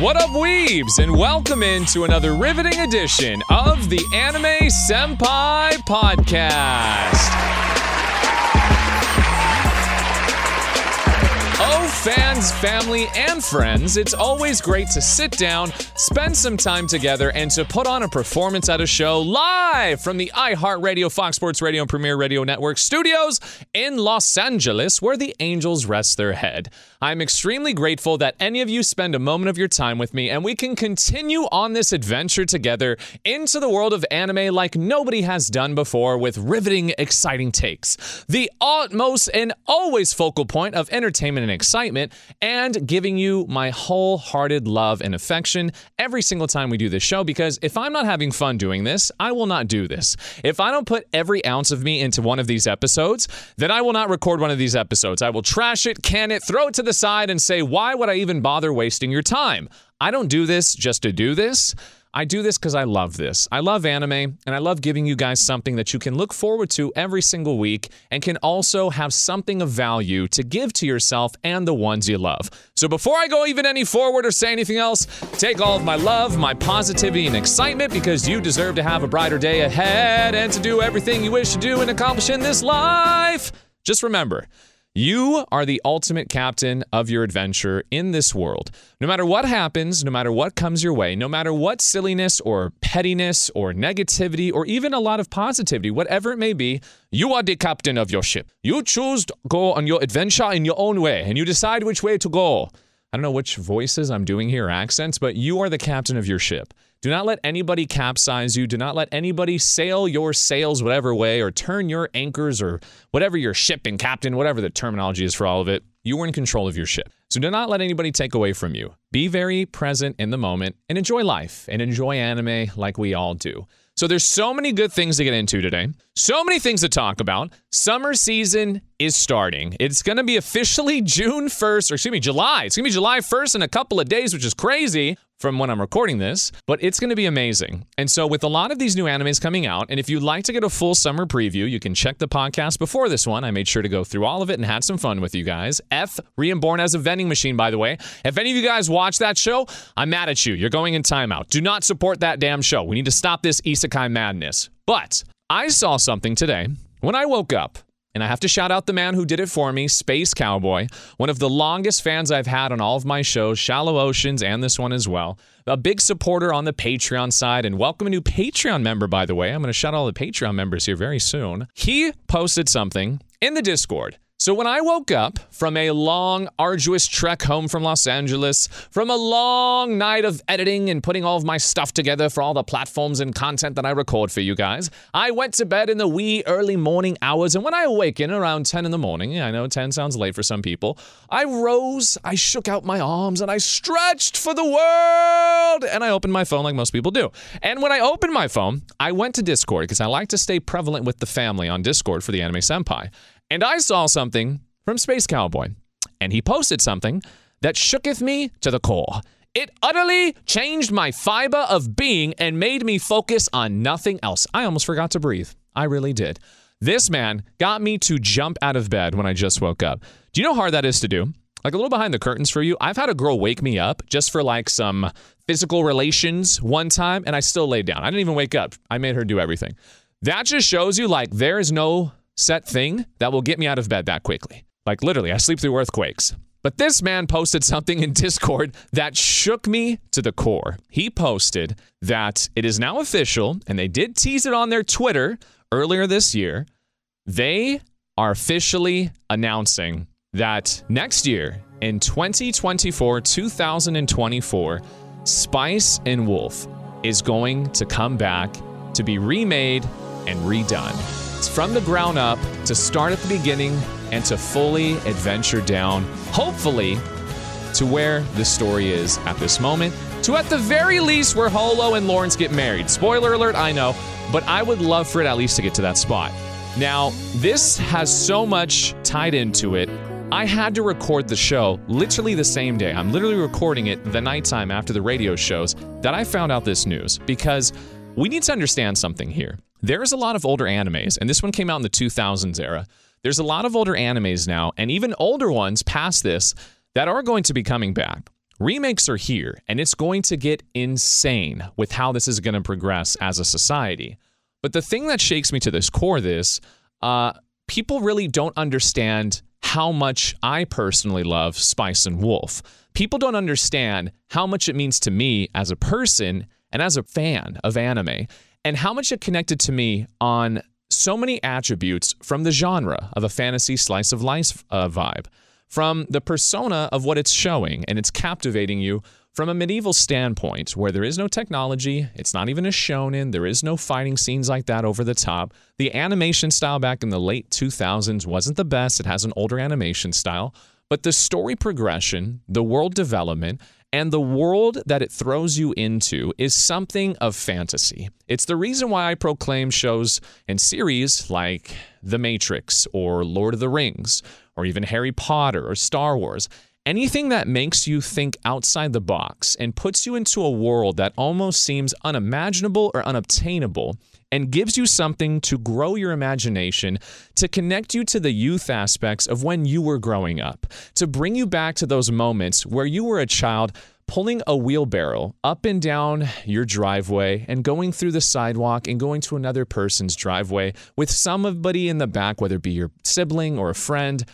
What up, weebs, and welcome into another riveting edition of the Anime Senpai Podcast. Oh, fans, family, and friends, it's always great to sit down, spend some time together, and to put on a performance at a show live from the iHeartRadio, Fox Sports Radio, and Premier Radio Network studios in Los Angeles, where the angels rest their head. I'm extremely grateful that any of you spend a moment of your time with me, and we can continue on this adventure together into the world of anime like nobody has done before with riveting, exciting takes. The utmost and always focal point of entertainment and excitement, and giving you my wholehearted love and affection every single time we do this show. Because if I'm not having fun doing this, I will not do this. If I don't put every ounce of me into one of these episodes, then I will not record one of these episodes. I will trash it, can it, throw it to the side, and say, why would I even bother wasting your time? I don't do this just to do this. I do this because I love this. I love anime and I love giving you guys something that you can look forward to every single week and can also have something of value to give to yourself and the ones you love. So before I go even any forward or say anything else, take all of my love, my positivity, and excitement because you deserve to have a brighter day ahead and to do everything you wish to do and accomplish in this life. Just remember, you are the ultimate captain of your adventure in this world. No matter what happens, no matter what comes your way, no matter what silliness or pettiness or negativity or even a lot of positivity, whatever it may be, you are the captain of your ship. You choose to go on your adventure in your own way and you decide which way to go. I don't know which voices I'm doing here, accents, but you are the captain of your ship. Do not let anybody capsize you. Do not let anybody sail your sails whatever way or turn your anchors or whatever your ship and captain, whatever the terminology is for all of it. You are in control of your ship. So do not let anybody take away from you. Be very present in the moment and enjoy life and enjoy anime like we all do. So there's so many good things to get into today. So many things to talk about. Summer season is starting. It's going to be officially June 1st, or excuse me, July. It's going to be July 1st in a couple of days, which is crazy from when I'm recording this, but it's going to be amazing. And so, with a lot of these new animes coming out, and if you'd like to get a full summer preview, you can check the podcast before this one. I made sure to go through all of it and had some fun with you guys. F, Reborn as a Vending Machine, by the way. If any of you guys watch that show, I'm mad at you. You're going in timeout. Do not support that damn show. We need to stop this isekai madness. But I saw something today when I woke up. And I have to shout out the man who did it for me, Space Cowboy, one of the longest fans I've had on all of my shows, Shallow Oceans, and this one as well. A big supporter on the Patreon side, and welcome a new Patreon member, by the way. I'm going to shout out all the Patreon members here very soon. He posted something in the Discord. So when I woke up from a long, arduous trek home from Los Angeles, from a long night of editing and putting all of my stuff together for all the platforms and content that I record for you guys, I went to bed in the wee early morning hours. And when I awaken around 10 in the morning, I know 10 sounds late for some people, I rose, I shook out my arms, and I stretched for the world. And I opened my phone like most people do. And when I opened my phone, I went to Discord because I like to stay prevalent with the family on Discord for the Anime Senpai. And I saw something from Space Cowboy, and he posted something that shooketh me to the core. It utterly changed my fiber of being and made me focus on nothing else. I almost forgot to breathe. I really did. This man got me to jump out of bed when I just woke up. Do you know how hard that is to do? Like a little behind the curtains for you, I've had a girl wake me up just for like some physical relations one time, and I still laid down. I didn't even wake up. I made her do everything. That just shows you like there is no set thing that will get me out of bed that quickly. Like literally, I sleep through earthquakes. But this man posted something in Discord that shook me to the core. He posted that it is now official, and they did tease it on their Twitter earlier this year. They are officially announcing that next year, in 2024, 2024, Spice and Wolf is going to come back to be remade and redone. It's from the ground up to start at the beginning and to fully adventure down, hopefully, to where the story is at this moment. to at the very least where Holo and Lawrence get married. Spoiler alert, I know, but I would love for it at least to get to that spot. Now, this has so much tied into it. I had to record the show literally the same day. I'm literally recording it the nighttime after the radio shows that I found out this news because we need to understand something here. There's a lot of older animes, and this one came out in the 2000s era. There's a lot of older animes now, and even older ones past this that are going to be coming back. Remakes are here, and it's going to get insane with how this is going to progress as a society. But the thing that shakes me to this core, this uh, people really don't understand how much I personally love Spice and Wolf. People don't understand how much it means to me as a person and as a fan of anime, and how much it connected to me on so many attributes from the genre of a fantasy slice of life uh, vibe, from the persona of what it's showing, and it's captivating you from a medieval standpoint, where there is no technology, it's not even a shonen, there is no fighting scenes like that over the top. The animation style back in the late 2000s wasn't the best, it has an older animation style, but the story progression, the world development, and the world that it throws you into is something of fantasy. It's the reason why I proclaim shows and series like The Matrix or Lord of the Rings or even Harry Potter or Star Wars Anything that makes you think outside the box and puts you into a world that almost seems unimaginable or unobtainable and gives you something to grow your imagination, to connect you to the youth aspects of when you were growing up, to bring you back to those moments where you were a child pulling a wheelbarrow up and down your driveway and going through the sidewalk and going to another person's driveway with somebody in the back, whether it be your sibling or a friend,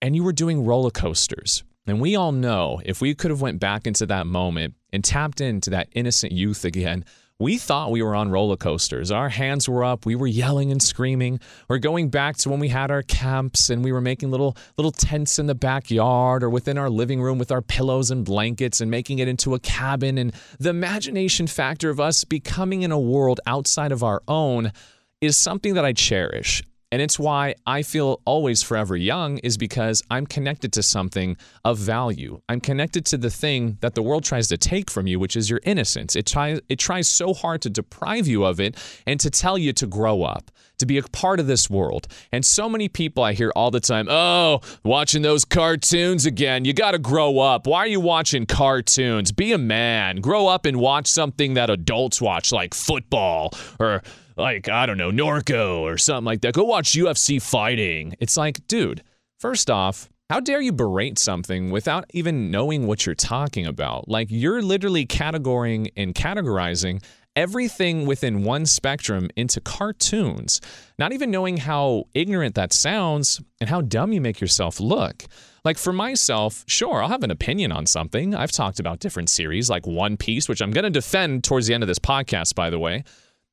and you were doing roller coasters. And we all know if we could have went back into that moment and tapped into that innocent youth again, we thought we were on roller coasters. Our hands were up, we were yelling and screaming. We're going back to when we had our camps and we were making little little tents in the backyard or within our living room with our pillows and blankets and making it into a cabin and the imagination factor of us becoming in a world outside of our own is something that I cherish. And it's why I feel always forever young, is because I'm connected to something of value. I'm connected to the thing that the world tries to take from you, which is your innocence. It tries, it tries so hard to deprive you of it and to tell you to grow up, to be a part of this world. And so many people I hear all the time, oh, watching those cartoons again. You got to grow up. Why are you watching cartoons? Be a man. Grow up and watch something that adults watch, like football or like, I don't know, Norco or something like that. Go watch UFC fighting. It's like, dude, first off, how dare you berate something without even knowing what you're talking about? Like, you're literally categorizing and categorizing everything within one spectrum into cartoons, not even knowing how ignorant that sounds and how dumb you make yourself look. Like for myself, sure, I'll have an opinion on something. I've talked about different series like One Piece, which I'm going to defend towards the end of this podcast, by the way.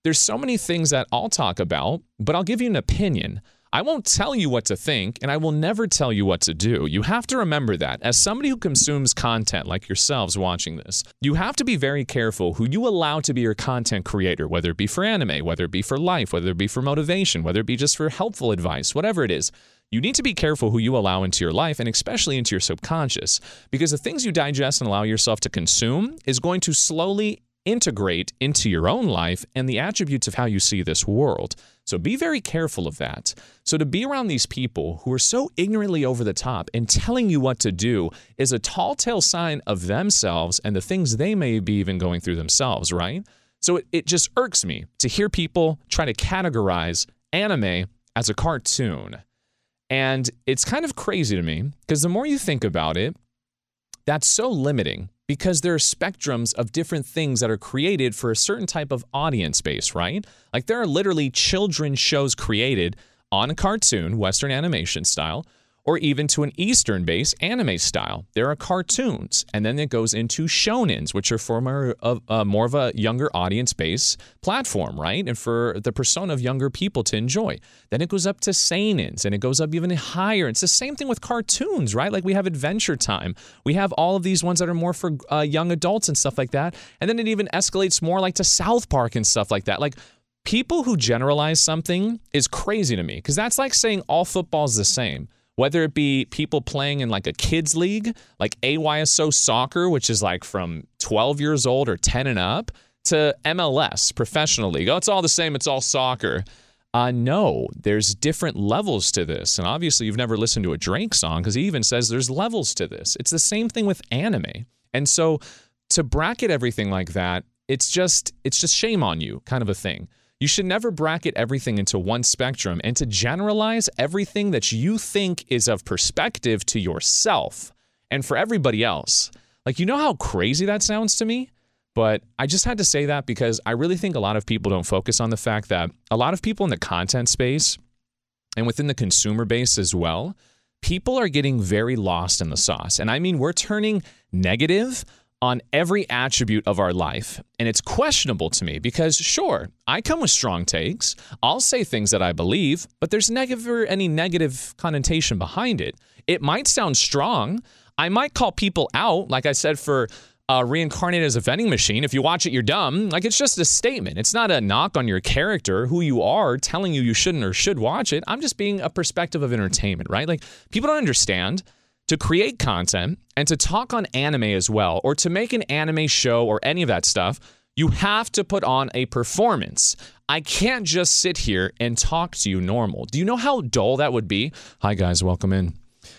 There's so many things that I'll talk about, but I'll give you an opinion. I won't tell you what to think, and I will never tell you what to do. You have to remember that. As somebody who consumes content like yourselves watching this, you have to be very careful who you allow to be your content creator, whether it be for anime, whether it be for life, whether it be for motivation, whether it be just for helpful advice, whatever it is. You need to be careful who you allow into your life and especially into your subconscious because the things you digest and allow yourself to consume is going to slowly integrate into your own life and the attributes of how you see this world. So be very careful of that. So to be around these people who are so ignorantly over the top and telling you what to do is a tall tale sign of themselves and the things they may be even going through themselves, right? So it, it just irks me to hear people try to categorize anime as a cartoon. And it's kind of crazy to me because the more you think about it, that's so limiting because there are spectrums of different things that are created for a certain type of audience base, right? Like there are literally children's shows created on a cartoon, Western animation style, or even to an Eastern based anime style. There are cartoons, and then it goes into shonens, which are for more of, uh, more of a younger audience based platform, right? And for the persona of younger people to enjoy. Then it goes up to seinens, and it goes up even higher. It's the same thing with cartoons, right? Like we have Adventure Time, we have all of these ones that are more for uh, young adults and stuff like that. And then it even escalates more like to South Park and stuff like that. Like people who generalize something is crazy to me because that's like saying all football is the same whether it be people playing in like a kids league, like AYSO soccer, which is like from 12 years old or 10 and up, to MLS, professional league. Oh, it's all the same, it's all soccer. Uh, no, there's different levels to this. And obviously, you've never listened to a Drake song because he even says there's levels to this. It's the same thing with anime. And so to bracket everything like that, it's just it's just shame on you kind of a thing. You should never bracket everything into one spectrum and to generalize everything that you think is of perspective to yourself and for everybody else. Like, you know how crazy that sounds to me? But I just had to say that because I really think a lot of people don't focus on the fact that a lot of people in the content space and within the consumer base as well, people are getting very lost in the sauce. And I mean, we're turning negative on every attribute of our life. And it's questionable to me because, sure, I come with strong takes. I'll say things that I believe, but there's never any negative connotation behind it. It might sound strong. I might call people out, like I said, for uh, reincarnated as a vending machine. If you watch it, you're dumb. Like it's just a statement. It's not a knock on your character, who you are, telling you you shouldn't or should watch it. I'm just being a perspective of entertainment, right? Like people don't understand to create content and to talk on anime as well, or to make an anime show or any of that stuff, you have to put on a performance. I can't just sit here and talk to you normal. Do you know how dull that would be? Hi, guys, welcome in.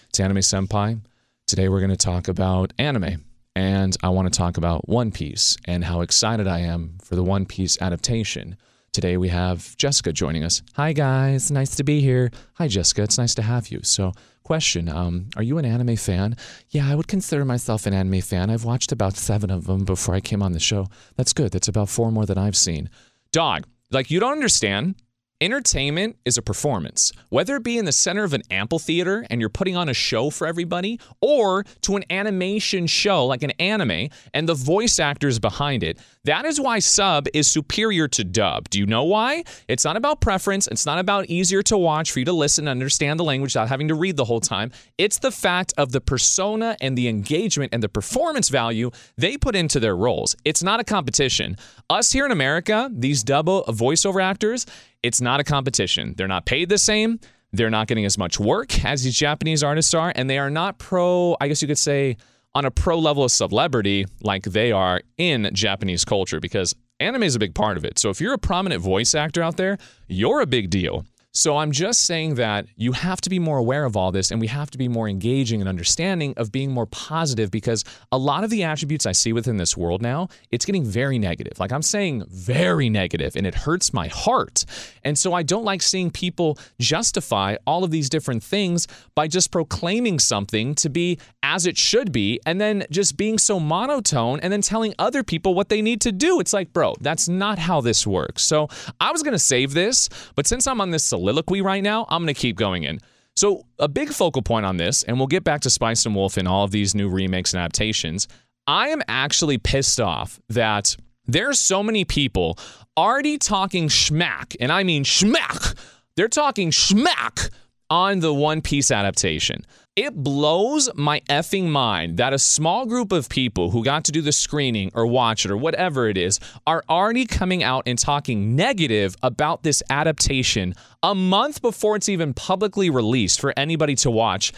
It's Anime Senpai. Today we're going to talk about anime, and I want to talk about One Piece and how excited I am for the One Piece adaptation. Today we have Jessica joining us. Hi, guys, nice to be here. Hi, Jessica, it's nice to have you. So, Question um, Are you an anime fan? Yeah, I would consider myself an anime fan. I've watched about seven of them before I came on the show. That's good. That's about four more than I've seen. Dog, like you don't understand. Entertainment is a performance, whether it be in the center of an amphitheater and you're putting on a show for everybody, or to an animation show like an anime and the voice actors behind it. That is why sub is superior to dub. Do you know why? It's not about preference. It's not about easier to watch for you to listen and understand the language without having to read the whole time. It's the fact of the persona and the engagement and the performance value they put into their roles. It's not a competition. Us here in America, these dub voiceover actors, it's not a competition. They're not paid the same. They're not getting as much work as these Japanese artists are, and they are not pro, I guess you could say, on a pro level of celebrity like they are in Japanese culture because anime is a big part of it. So if you're a prominent voice actor out there, you're a big deal. So I'm just saying that you have to be more aware of all this and we have to be more engaging and understanding of being more positive because a lot of the attributes I see within this world now, it's getting very negative. Like I'm saying very negative and it hurts my heart. And so I don't like seeing people justify all of these different things by just proclaiming something to be as it should be and then just being so monotone and then telling other people what they need to do. It's like, bro, that's not how this works. So I was going to save this, but since I'm on this soliloquy right now, I'm going to keep going in. So, a big focal point on this, and we'll get back to Spice and Wolf and all of these new remakes and adaptations. I am actually pissed off that there's so many people already talking schmack, and I mean schmack. They're talking schmack on the One Piece adaptation. It blows my effing mind that a small group of people who got to do the screening or watch it or whatever it is are already coming out and talking negative about this adaptation a month before it's even publicly released for anybody to watch.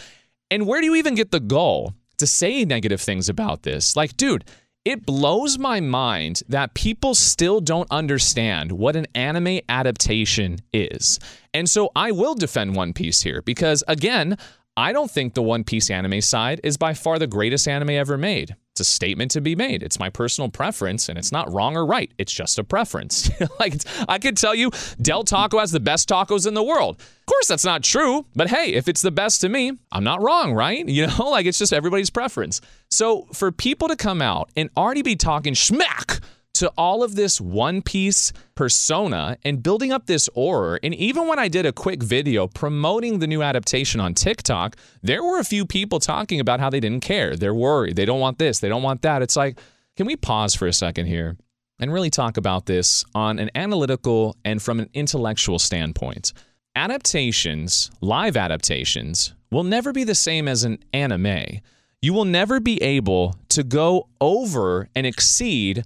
And where do you even get the goal to say negative things about this? Like, dude, it blows my mind that people still don't understand what an anime adaptation is. And so I will defend One Piece here because, again, I don't think the One Piece anime side is by far the greatest anime ever made. It's a statement to be made. It's my personal preference, and it's not wrong or right. It's just a preference. like I could tell you, Del Taco has the best tacos in the world. Of course, that's not true. But hey, if it's the best to me, I'm not wrong, right? You know, like it's just everybody's preference. So for people to come out and already be talking schmack to all of this One Piece persona and building up this aura. And even when I did a quick video promoting the new adaptation on TikTok, there were a few people talking about how they didn't care. They're worried. They don't want this. They don't want that. It's like, can we pause for a second here and really talk about this on an analytical and from an intellectual standpoint? Adaptations, live adaptations, will never be the same as an anime. You will never be able to go over and exceed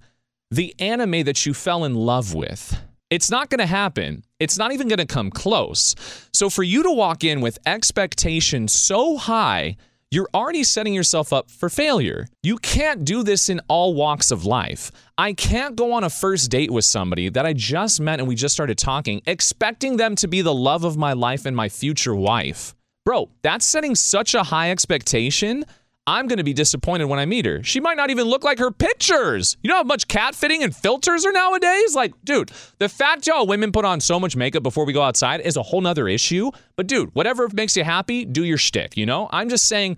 the anime that you fell in love with. It's not going to happen. It's not even going to come close. So for you to walk in with expectations so high, you're already setting yourself up for failure. You can't do this in all walks of life. I can't go on a first date with somebody that I just met and we just started talking, expecting them to be the love of my life and my future wife. Bro, that's setting such a high expectation I'm going to be disappointed when I meet her. She might not even look like her pictures. You know how much catfitting and filters are nowadays? Like, dude, the fact y'all women put on so much makeup before we go outside is a whole nother issue. But, dude, whatever makes you happy, do your shtick, you know? I'm just saying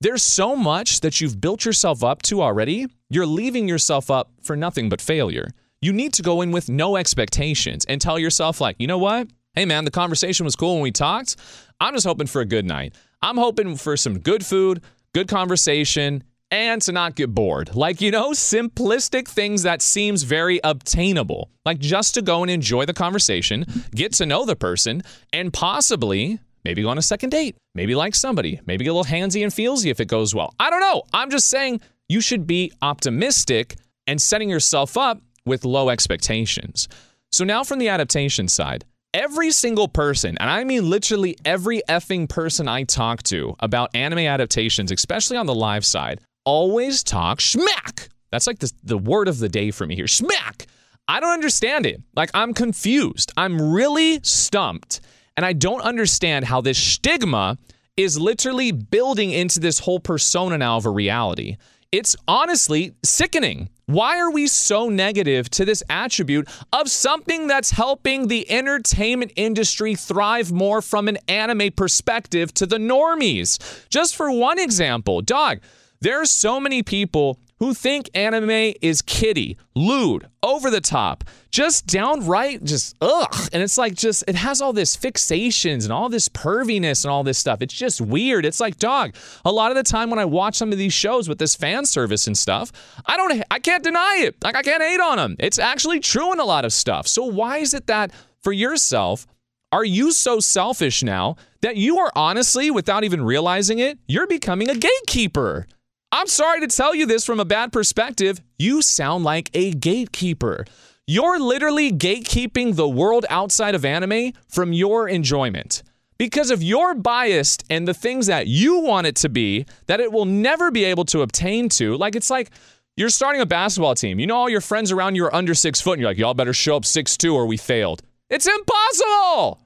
there's so much that you've built yourself up to already. You're leaving yourself up for nothing but failure. You need to go in with no expectations and tell yourself, like, you know what? Hey, man, the conversation was cool when we talked. I'm just hoping for a good night. I'm hoping for some good food good conversation, and to not get bored. Like, you know, simplistic things that seems very obtainable. Like just to go and enjoy the conversation, get to know the person, and possibly maybe go on a second date. Maybe like somebody. Maybe get a little handsy and feelsy if it goes well. I don't know. I'm just saying you should be optimistic and setting yourself up with low expectations. So now from the adaptation side, Every single person, and I mean literally every effing person I talk to about anime adaptations, especially on the live side, always talk schmack. That's like the, the word of the day for me here. Schmack. I don't understand it. Like, I'm confused. I'm really stumped. And I don't understand how this stigma is literally building into this whole persona now of a reality. It's honestly sickening. Why are we so negative to this attribute of something that's helping the entertainment industry thrive more from an anime perspective to the normies? Just for one example, dog, there are so many people who think anime is kiddie, lewd, over the top, just downright, just ugh. And it's like, just, it has all this fixations and all this perviness and all this stuff. It's just weird. It's like, dog, a lot of the time when I watch some of these shows with this fan service and stuff, I don't, I can't deny it. Like, I can't hate on them. It's actually true in a lot of stuff. So why is it that for yourself, are you so selfish now that you are honestly, without even realizing it, you're becoming a gatekeeper? I'm sorry to tell you this from a bad perspective. You sound like a gatekeeper. You're literally gatekeeping the world outside of anime from your enjoyment. Because of your bias and the things that you want it to be, that it will never be able to obtain to. Like, it's like you're starting a basketball team. You know, all your friends around you are under six foot, and you're like, y'all better show up six two or we failed. It's impossible!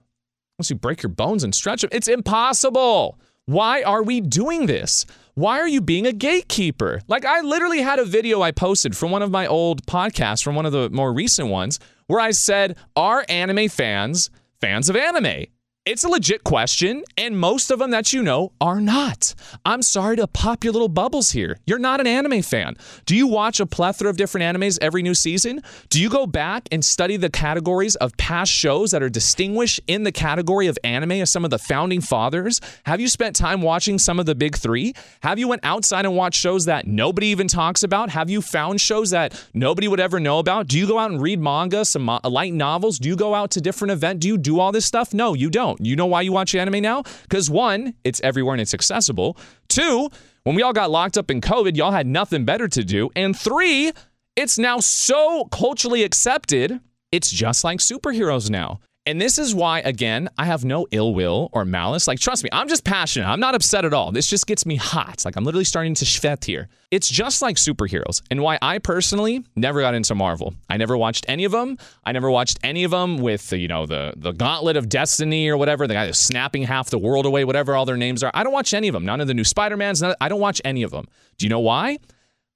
Unless you break your bones and stretch them, it's impossible. Why are we doing this? Why are you being a gatekeeper? Like, I literally had a video I posted from one of my old podcasts, from one of the more recent ones, where I said, Are anime fans fans of anime? It's a legit question, and most of them that you know are not. I'm sorry to pop your little bubbles here. You're not an anime fan. Do you watch a plethora of different animes every new season? Do you go back and study the categories of past shows that are distinguished in the category of anime as some of the founding fathers? Have you spent time watching some of the big three? Have you went outside and watched shows that nobody even talks about? Have you found shows that nobody would ever know about? Do you go out and read manga, some uh, light novels? Do you go out to different events? Do you do all this stuff? No, you don't. You know why you watch anime now? Because one, it's everywhere and it's accessible. Two, when we all got locked up in COVID, y'all had nothing better to do. And three, it's now so culturally accepted, it's just like superheroes now. And this is why, again, I have no ill will or malice. Like, trust me, I'm just passionate. I'm not upset at all. This just gets me hot. Like, I'm literally starting to schvet here. It's just like superheroes, and why I personally never got into Marvel. I never watched any of them. I never watched any of them with, you know, the, the Gauntlet of Destiny or whatever, the guy that's snapping half the world away, whatever all their names are. I don't watch any of them. None of the new Spider-Mans. I don't watch any of them. Do you know why?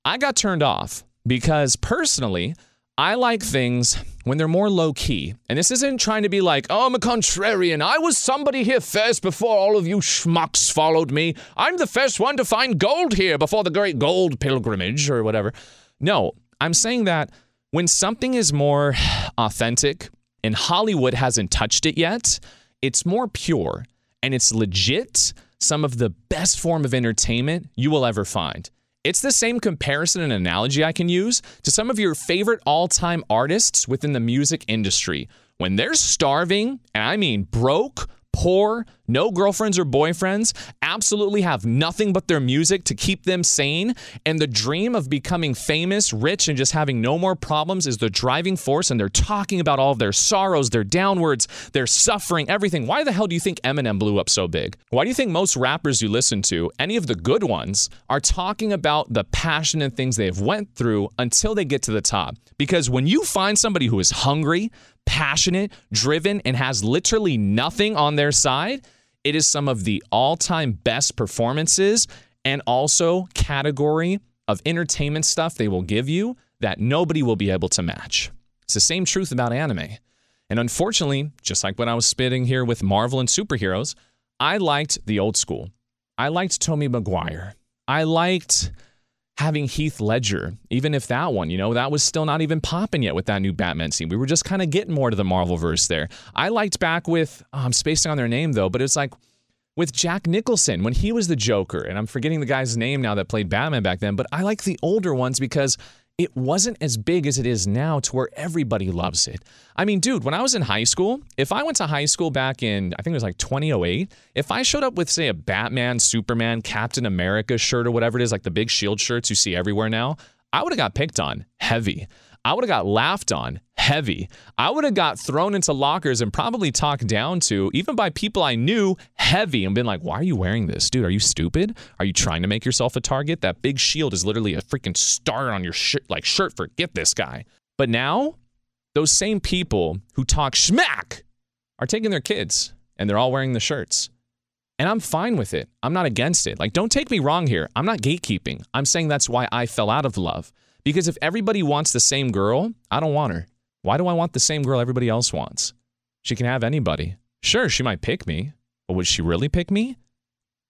I got turned off because personally, I like things when they're more low key. And this isn't trying to be like, oh, I'm a contrarian. I was somebody here first before all of you schmucks followed me. I'm the first one to find gold here before the great gold pilgrimage or whatever. No, I'm saying that when something is more authentic and Hollywood hasn't touched it yet, it's more pure and it's legit, some of the best form of entertainment you will ever find. It's the same comparison and analogy I can use to some of your favorite all time artists within the music industry. When they're starving, and I mean broke, poor, no girlfriends or boyfriends, absolutely have nothing but their music to keep them sane, and the dream of becoming famous, rich, and just having no more problems is the driving force, and they're talking about all of their sorrows, their downwards, their suffering, everything. Why the hell do you think Eminem blew up so big? Why do you think most rappers you listen to, any of the good ones, are talking about the passion and things they've went through until they get to the top? Because when you find somebody who is hungry, passionate, driven, and has literally nothing on their side, it is some of the all time best performances and also category of entertainment stuff they will give you that nobody will be able to match. It's the same truth about anime. And unfortunately, just like when I was spitting here with Marvel and superheroes, I liked the old school. I liked Tommy Maguire. I liked having Heath Ledger, even if that one, you know, that was still not even popping yet with that new Batman scene. We were just kind of getting more to the Marvel verse there. I liked back with, oh, I'm spacing on their name though, but it's like with Jack Nicholson when he was the Joker, and I'm forgetting the guy's name now that played Batman back then, but I like the older ones because it wasn't as big as it is now to where everybody loves it. I mean, dude, when I was in high school, if I went to high school back in, I think it was like 2008, if I showed up with, say, a Batman, Superman, Captain America shirt or whatever it is, like the big shield shirts you see everywhere now, I would have got picked on heavy. I would have got laughed on heavy. I would have got thrown into lockers and probably talked down to, even by people I knew, heavy and been like, why are you wearing this? Dude, are you stupid? Are you trying to make yourself a target? That big shield is literally a freaking star on your shirt, like shirt. Forget this guy. But now, those same people who talk schmack are taking their kids and they're all wearing the shirts. And I'm fine with it. I'm not against it. Like, don't take me wrong here. I'm not gatekeeping. I'm saying that's why I fell out of love. Because if everybody wants the same girl, I don't want her. Why do I want the same girl everybody else wants? She can have anybody. Sure, she might pick me, but would she really pick me?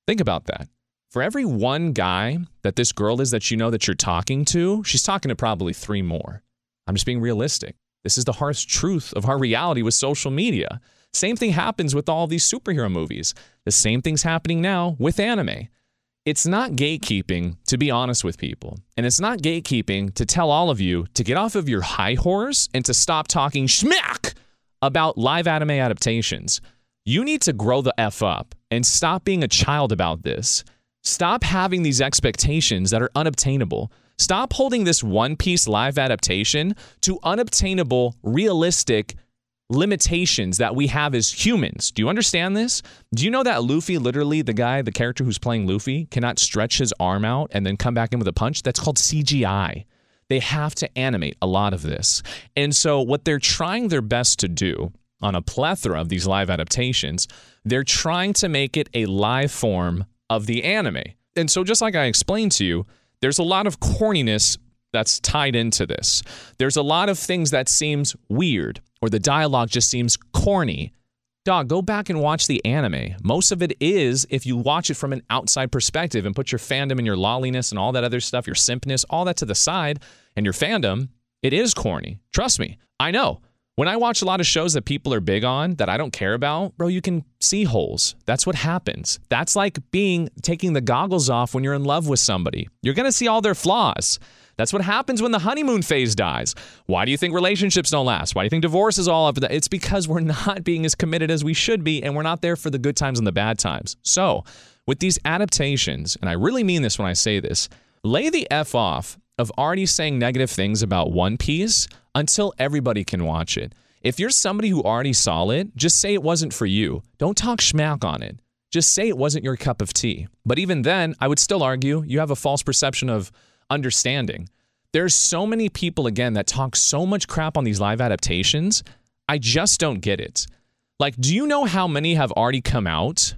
Think about that. For every one guy that this girl is that you know that you're talking to, she's talking to probably three more. I'm just being realistic. This is the harsh truth of our reality with social media. Same thing happens with all these superhero movies. The same thing's happening now with anime. It's not gatekeeping to be honest with people. And it's not gatekeeping to tell all of you to get off of your high horse and to stop talking schmack about live anime adaptations. You need to grow the F up and stop being a child about this. Stop having these expectations that are unobtainable. Stop holding this One Piece live adaptation to unobtainable, realistic limitations that we have as humans. Do you understand this? Do you know that Luffy, literally, the guy, the character who's playing Luffy, cannot stretch his arm out and then come back in with a punch? That's called CGI. They have to animate a lot of this. And so, what they're trying their best to do on a plethora of these live adaptations, they're trying to make it a live form of the anime. And so, just like I explained to you, there's a lot of corniness that's tied into this. There's a lot of things that seems weird or the dialogue just seems corny. Dog, go back and watch the anime. Most of it is, if you watch it from an outside perspective and put your fandom and your lolliness and all that other stuff, your simpness, all that to the side, and your fandom, it is corny. Trust me. I know. When I watch a lot of shows that people are big on that I don't care about, bro, you can see holes. That's what happens. That's like being taking the goggles off when you're in love with somebody. You're going to see all their flaws. That's what happens when the honeymoon phase dies. Why do you think relationships don't last? Why do you think divorce is all that? It's because we're not being as committed as we should be and we're not there for the good times and the bad times. So, with these adaptations, and I really mean this when I say this, lay the F off of already saying negative things about One Piece until everybody can watch it. If you're somebody who already saw it, just say it wasn't for you. Don't talk schmack on it. Just say it wasn't your cup of tea. But even then, I would still argue you have a false perception of understanding. There's so many people, again, that talk so much crap on these live adaptations. I just don't get it. Like, do you know how many have already come out?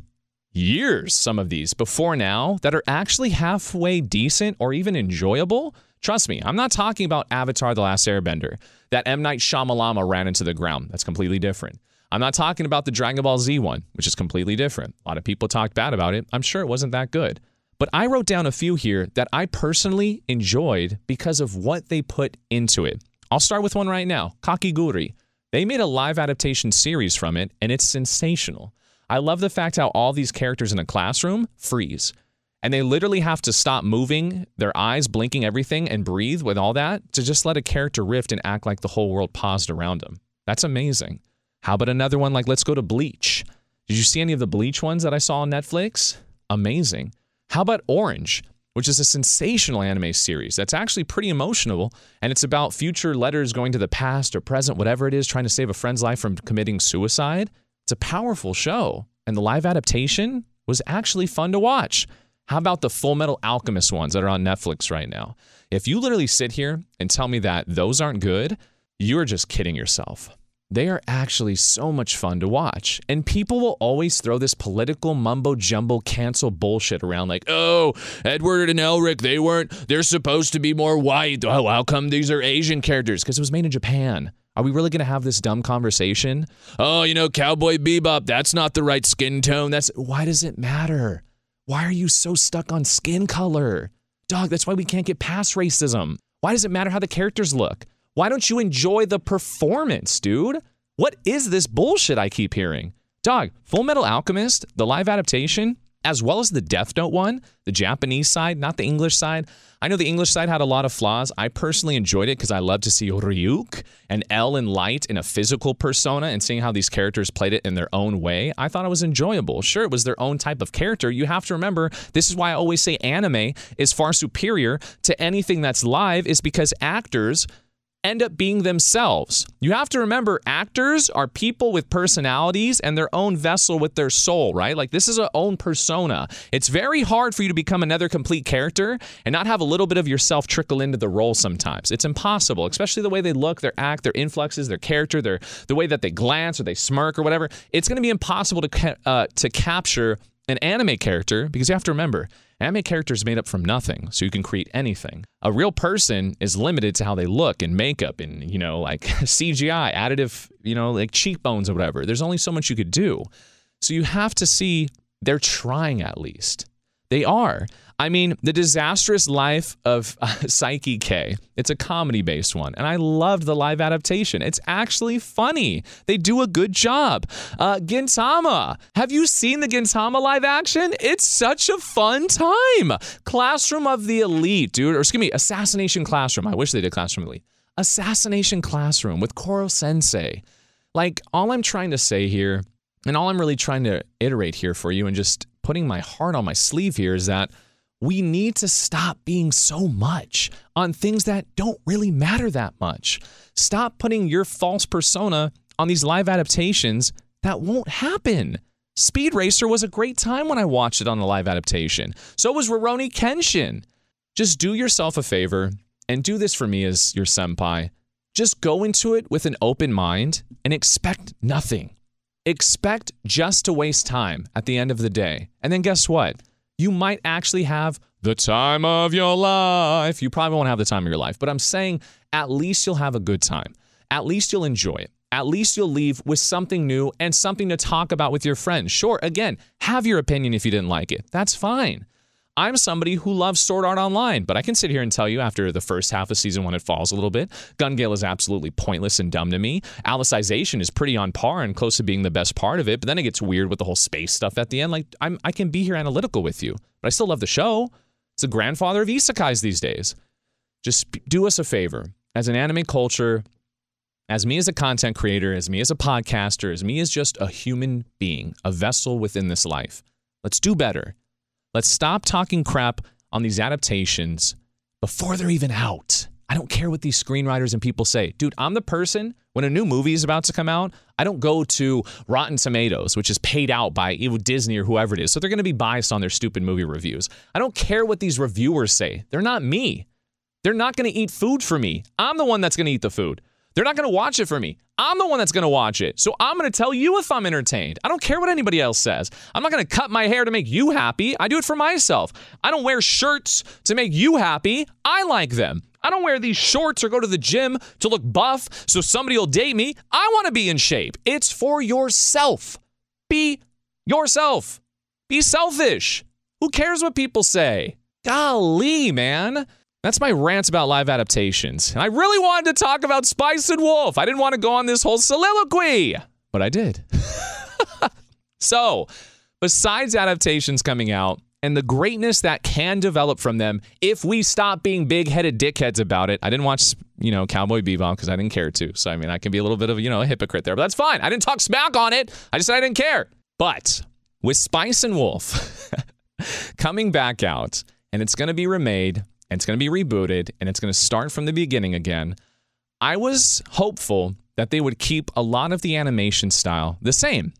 Years, some of these, before now, that are actually halfway decent or even enjoyable? Trust me, I'm not talking about Avatar The Last Airbender, that M. Night Shyamalan ran into the ground. That's completely different. I'm not talking about the Dragon Ball Z one, which is completely different. A lot of people talked bad about it. I'm sure it wasn't that good. But I wrote down a few here that I personally enjoyed because of what they put into it. I'll start with one right now Kakegurui. They made a live adaptation series from it, and it's sensational. I love the fact how all these characters in a classroom freeze. And they literally have to stop moving, their eyes blinking everything, and breathe with all that to just let a character rift and act like the whole world paused around them. That's amazing. How about another one like Let's Go to Bleach? Did you see any of the Bleach ones that I saw on Netflix? Amazing. How about Orange, which is a sensational anime series that's actually pretty emotional and it's about future letters going to the past or present, whatever it is, trying to save a friend's life from committing suicide? It's a powerful show. And the live adaptation was actually fun to watch. How about the Full Metal Alchemist ones that are on Netflix right now? If you literally sit here and tell me that those aren't good, you're just kidding yourself. They are actually so much fun to watch. And people will always throw this political mumbo jumbo cancel bullshit around like, oh, Edward and Elric, they weren't, they're supposed to be more white. Oh, how come these are Asian characters? Because it was made in Japan. Are we really going to have this dumb conversation? Oh, you know, Cowboy Bebop, that's not the right skin tone. That's why does it matter? Why are you so stuck on skin color? Dog, that's why we can't get past racism. Why does it matter how the characters look? Why don't you enjoy the performance, dude? What is this bullshit I keep hearing? Dog, Full Metal Alchemist, the live adaptation, as well as the Death Note one, the Japanese side, not the English side. I know the English side had a lot of flaws. I personally enjoyed it because I love to see Ryuk and L in Light in a physical persona and seeing how these characters played it in their own way. I thought it was enjoyable. Sure, it was their own type of character. You have to remember, this is why I always say anime is far superior to anything that's live, is because actors end up being themselves. You have to remember actors are people with personalities and their own vessel with their soul, right? Like this is a own persona. It's very hard for you to become another complete character and not have a little bit of yourself trickle into the role sometimes. It's impossible, especially the way they look, their act, their influxes, their character, their the way that they glance or they smirk or whatever. It's going to be impossible to uh, to capture an anime character because you have to remember Anime characters made up from nothing, so you can create anything. A real person is limited to how they look and makeup and, you know, like CGI, additive, you know, like cheekbones or whatever. There's only so much you could do. So you have to see they're trying at least. They are. I mean, The Disastrous Life of uh, Saiki K. It's a comedy based one, and I loved the live adaptation. It's actually funny. They do a good job. Uh, Gintama. Have you seen the Gintama live action? It's such a fun time. Classroom of the Elite, dude. Or excuse me, Assassination Classroom. I wish they did Classroom Elite. Assassination Classroom with Koro Sensei. Like, all I'm trying to say here, and all I'm really trying to iterate here for you, and just putting my heart on my sleeve here, is that we need to stop being so much on things that don't really matter that much. Stop putting your false persona on these live adaptations that won't happen. Speed Racer was a great time when I watched it on the live adaptation. So was Rurouni Kenshin. Just do yourself a favor and do this for me as your senpai. Just go into it with an open mind and expect nothing. Expect just to waste time at the end of the day. And then guess what? You might actually have the time of your life. You probably won't have the time of your life, but I'm saying at least you'll have a good time. At least you'll enjoy it. At least you'll leave with something new and something to talk about with your friends. Sure, again, have your opinion if you didn't like it. That's fine. I'm somebody who loves Sword Art Online, but I can sit here and tell you after the first half of season one, it falls a little bit. Gun Gale is absolutely pointless and dumb to me. Alicization is pretty on par and close to being the best part of it, but then it gets weird with the whole space stuff at the end. Like, I'm, I can be here analytical with you, but I still love the show. It's the grandfather of isekais these days. Just do us a favor. As an anime culture, as me as a content creator, as me as a podcaster, as me as just a human being, a vessel within this life, let's do better. Let's stop talking crap on these adaptations before they're even out. I don't care what these screenwriters and people say. Dude, I'm the person when a new movie is about to come out, I don't go to Rotten Tomatoes, which is paid out by Disney or whoever it is. So they're going to be biased on their stupid movie reviews. I don't care what these reviewers say. They're not me. They're not going to eat food for me. I'm the one that's going to eat the food. They're not going to watch it for me. I'm the one that's going to watch it. So I'm going to tell you if I'm entertained. I don't care what anybody else says. I'm not going to cut my hair to make you happy. I do it for myself. I don't wear shirts to make you happy. I like them. I don't wear these shorts or go to the gym to look buff so somebody will date me. I want to be in shape. It's for yourself. Be yourself. Be selfish. Who cares what people say? Golly, man. That's my rant about live adaptations. And I really wanted to talk about Spice and Wolf. I didn't want to go on this whole soliloquy, but I did. so, besides adaptations coming out and the greatness that can develop from them if we stop being big-headed dickheads about it. I didn't watch, you know, Cowboy Bebop because I didn't care to. So I mean, I can be a little bit of, you know, a hypocrite there, but that's fine. I didn't talk smack on it. I just said I didn't care. But with Spice and Wolf coming back out, and it's going to be remade, and it's going to be rebooted, and it's going to start from the beginning again, I was hopeful that they would keep a lot of the animation style the same.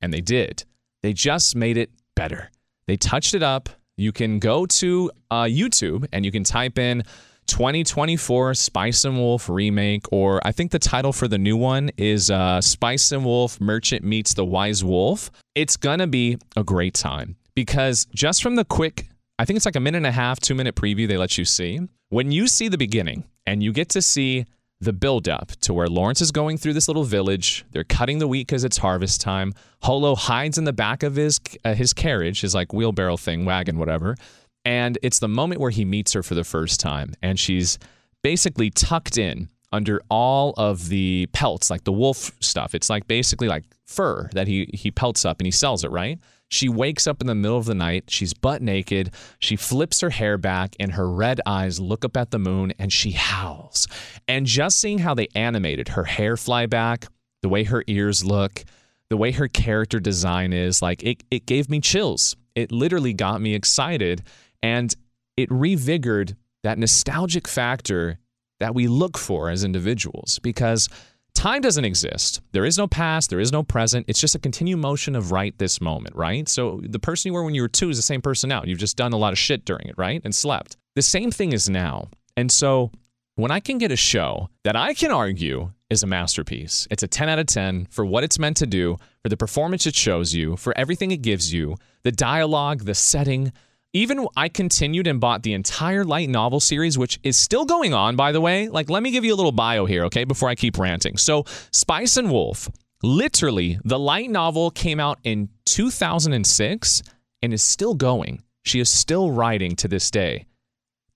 And they did. They just made it better. They touched it up. You can go to uh, YouTube and you can type in 2024 Spice and Wolf remake, or I think the title for the new one is uh, Spice and Wolf Merchant Meets the Wise Wolf. It's going to be a great time because just from the quick, I think it's like a minute and a half, two minute preview they let you see, when you see the beginning and you get to see the buildup to where Lawrence is going through this little village. They're cutting the wheat because it's harvest time. Holo hides in the back of his uh, his carriage, his like wheelbarrow thing, wagon, whatever. And it's the moment where he meets her for the first time, and she's basically tucked in under all of the pelts, like the wolf stuff. It's like basically like fur that he he pelts up and he sells it, right? She wakes up in the middle of the night. She's butt naked. She flips her hair back, and her red eyes look up at the moon and she howls. And just seeing how they animated her hair fly back, the way her ears look, the way her character design is, like it, it gave me chills. It literally got me excited and it revigored that nostalgic factor that we look for as individuals because time doesn't exist. There is no past, there is no present. It's just a continued motion of right this moment, right? So the person you were when you were two is the same person now. You've just done a lot of shit during it, right? And slept. The same thing is now. And so when I can get a show that I can argue is a masterpiece, it's a 10 out of 10 for what it's meant to do, for the performance it shows you, for everything it gives you, the dialogue, the setting, even I continued and bought the entire light novel series, which is still going on, by the way. Like, let me give you a little bio here, okay, before I keep ranting. So, Spice and Wolf, literally, the light novel came out in 2006 and is still going. She is still writing to this day.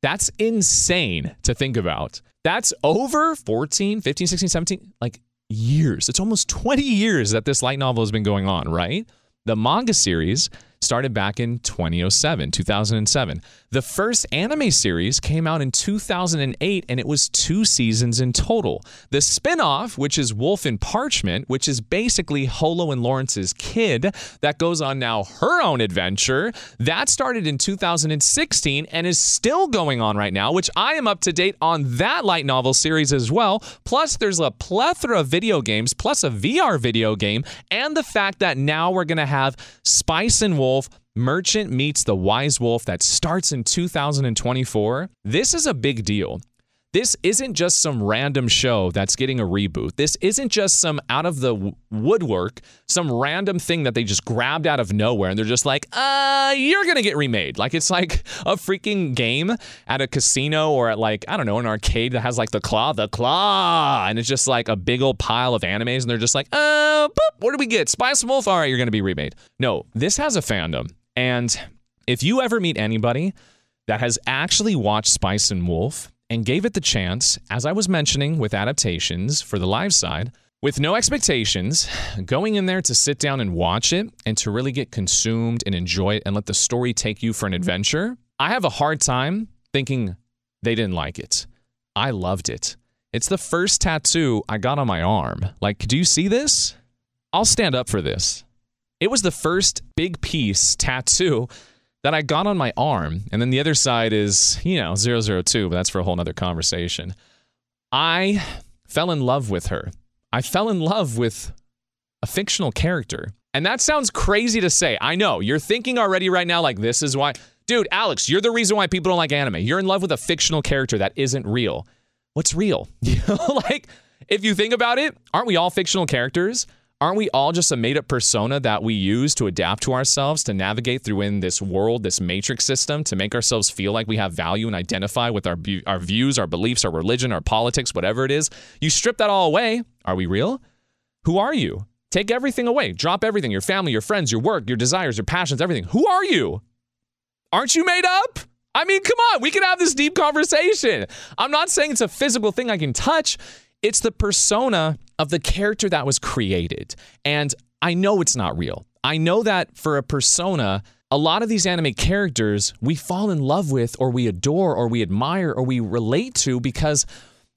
That's insane to think about. That's over 14, 15, 16, 17, like years. It's almost 20 years that this light novel has been going on, right? The manga series started back in 2007, 2007. The first anime series came out in 2008 and it was two seasons in total. The spin-off, which is Wolf and Parchment, which is basically Holo and Lawrence's kid that goes on now her own adventure, that started in 2016 and is still going on right now, which I am up to date on that light novel series as well. Plus there's a plethora of video games plus a VR video game and the fact that now we're going to have Spice and Wolf Wolf, Merchant meets the Wise Wolf that starts in 2024. This is a big deal. This isn't just some random show that's getting a reboot. This isn't just some out of the woodwork, some random thing that they just grabbed out of nowhere and they're just like, uh, you're going to get remade. Like it's like a freaking game at a casino or at like, I don't know, an arcade that has like the claw, the claw. And it's just like a big old pile of animes and they're just like, uh, boop, what do we get? Spice and Wolf? All right, you're going to be remade. No, this has a fandom. And if you ever meet anybody that has actually watched Spice and Wolf, and gave it the chance, as I was mentioning with adaptations for the live side, with no expectations, going in there to sit down and watch it and to really get consumed and enjoy it and let the story take you for an adventure, I have a hard time thinking they didn't like it. I loved it. It's the first tattoo I got on my arm. Like, do you see this? I'll stand up for this. It was the first big piece tattoo that I got on my arm. And then the other side is, you know, 002, but that's for a whole nother conversation. I fell in love with her. I fell in love with a fictional character. And that sounds crazy to say. I know. You're thinking already right now, like, this is why. Dude, Alex, you're the reason why people don't like anime. You're in love with a fictional character that isn't real. What's real? like, if you think about it, aren't we all fictional characters? Aren't we all just a made up persona that we use to adapt to ourselves to navigate through in this world this matrix system to make ourselves feel like we have value and identify with our our views our beliefs our religion our politics whatever it is? You strip that all away. Are we real? Who are you? Take everything away. Drop everything. Your family your friends your work your desires your passions everything. Who are you? Aren't you made up? I mean, come on, we can have this deep conversation. I'm not saying it's a physical thing I can touch. It's the persona of the character that was created. And I know it's not real. I know that for a persona, a lot of these anime characters we fall in love with, or we adore, or we admire, or we relate to because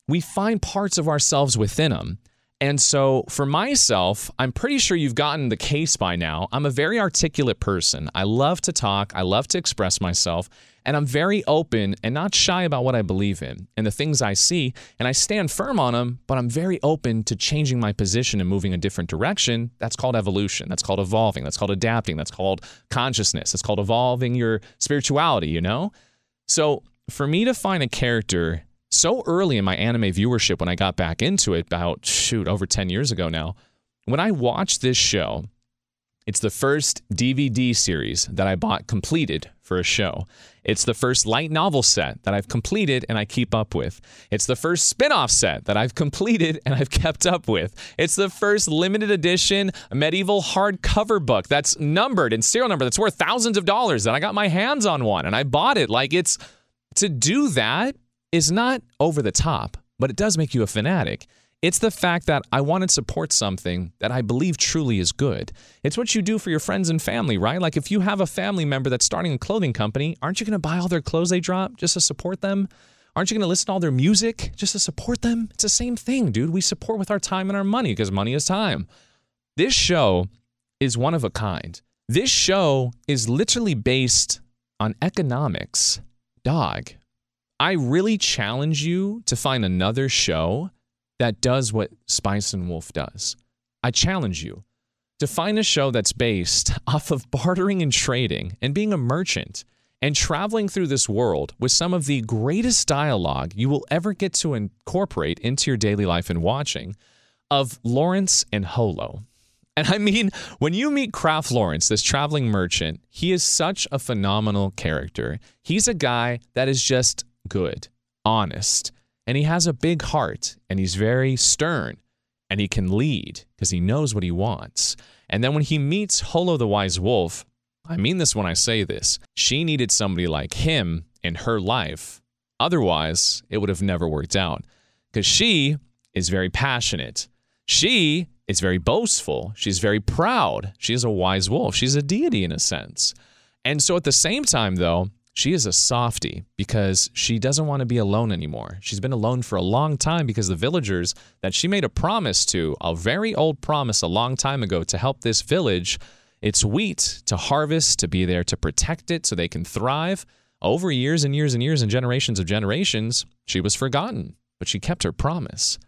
we find parts of ourselves within them. And so for myself, I'm pretty sure you've gotten the case by now. I'm a very articulate person. I love to talk, I love to express myself, and I'm very open and not shy about what I believe in and the things I see, and I stand firm on them, but I'm very open to changing my position and moving a different direction. That's called evolution. That's called evolving. That's called adapting. That's called consciousness. That's called evolving your spirituality, you know? So for me to find a character so early in my anime viewership when I got back into it about shoot over 10 years ago now when I watched this show it's the first DVD series that I bought completed for a show. It's the first light novel set that I've completed and I keep up with. It's the first spin-off set that I've completed and I've kept up with. It's the first limited edition medieval hardcover book that's numbered and serial number that's worth thousands of dollars and I got my hands on one and I bought it. Like it's to do that is not over the top, but it does make you a fanatic. It's the fact that I want to support something that I believe truly is good. It's what you do for your friends and family, right? Like if you have a family member that's starting a clothing company, aren't you going to buy all their clothes they drop just to support them? Aren't you going to listen to all their music just to support them? It's the same thing, dude. We support with our time and our money because money is time. This show is one of a kind. This show is literally based on economics. Dog, I really challenge you to find another show that does what Spice and Wolf does. I challenge you to find a show that's based off of bartering and trading and being a merchant and traveling through this world with some of the greatest dialogue you will ever get to incorporate into your daily life and watching of Lawrence and Holo. And I mean, when you meet Kraft Lawrence, this traveling merchant, he is such a phenomenal character. He's a guy that is just good, honest, and he has a big heart and he's very stern and he can lead because he knows what he wants. And then when he meets Holo the Wise Wolf, I mean this when I say this, she needed somebody like him in her life. Otherwise, it would have never worked out because she is very passionate. She is very boastful. She's very proud. She's a wise wolf. She's a deity in a sense. And so at the same time, though, she is a softie because she doesn't want to be alone anymore. She's been alone for a long time because the villagers that she made a promise to, a very old promise a long time ago to help this village, its wheat to harvest, to be there to protect it so they can thrive. Over years and years and years and generations of generations, she was forgotten, but she kept her promise.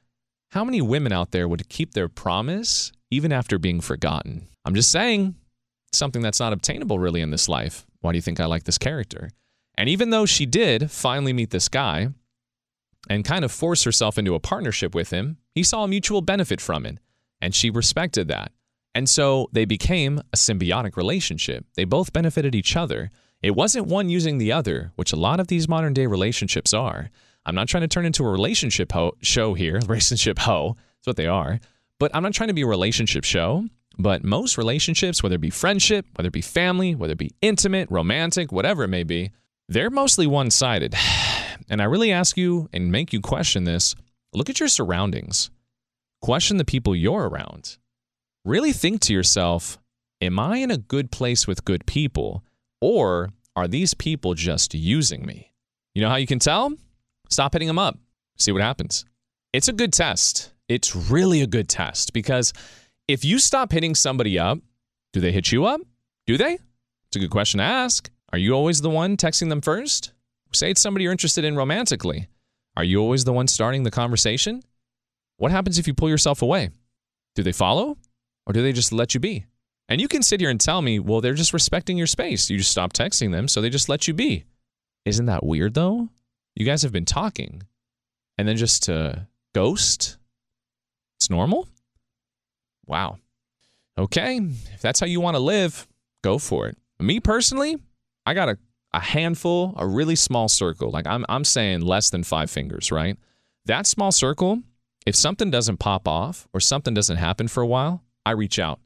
How many women out there would keep their promise even after being forgotten? I'm just saying, something that's not obtainable really in this life. Why do you think I like this character? And even though she did finally meet this guy and kind of force herself into a partnership with him, he saw a mutual benefit from it, and she respected that. And so they became a symbiotic relationship. They both benefited each other. It wasn't one using the other, which a lot of these modern day relationships are. I'm not trying to turn into a relationship ho- show here, relationship ho. That's what they are. But I'm not trying to be a relationship show. But most relationships, whether it be friendship, whether it be family, whether it be intimate, romantic, whatever it may be, they're mostly one sided. And I really ask you and make you question this look at your surroundings, question the people you're around. Really think to yourself, am I in a good place with good people? Or are these people just using me? You know how you can tell? Stop hitting them up, see what happens. It's a good test. It's really a good test because if you stop hitting somebody up, do they hit you up? Do they? It's a good question to ask. Are you always the one texting them first? Say it's somebody you're interested in romantically. Are you always the one starting the conversation? What happens if you pull yourself away? Do they follow or do they just let you be? And you can sit here and tell me, well, they're just respecting your space. You just stop texting them, so they just let you be. Isn't that weird though? You guys have been talking and then just to ghost? It's normal? Wow. Okay, if that's how you want to live, go for it. Me personally, I got a, a handful, a really small circle. Like I'm, I'm saying less than five fingers, right? That small circle, if something doesn't pop off or something doesn't happen for a while, I reach out.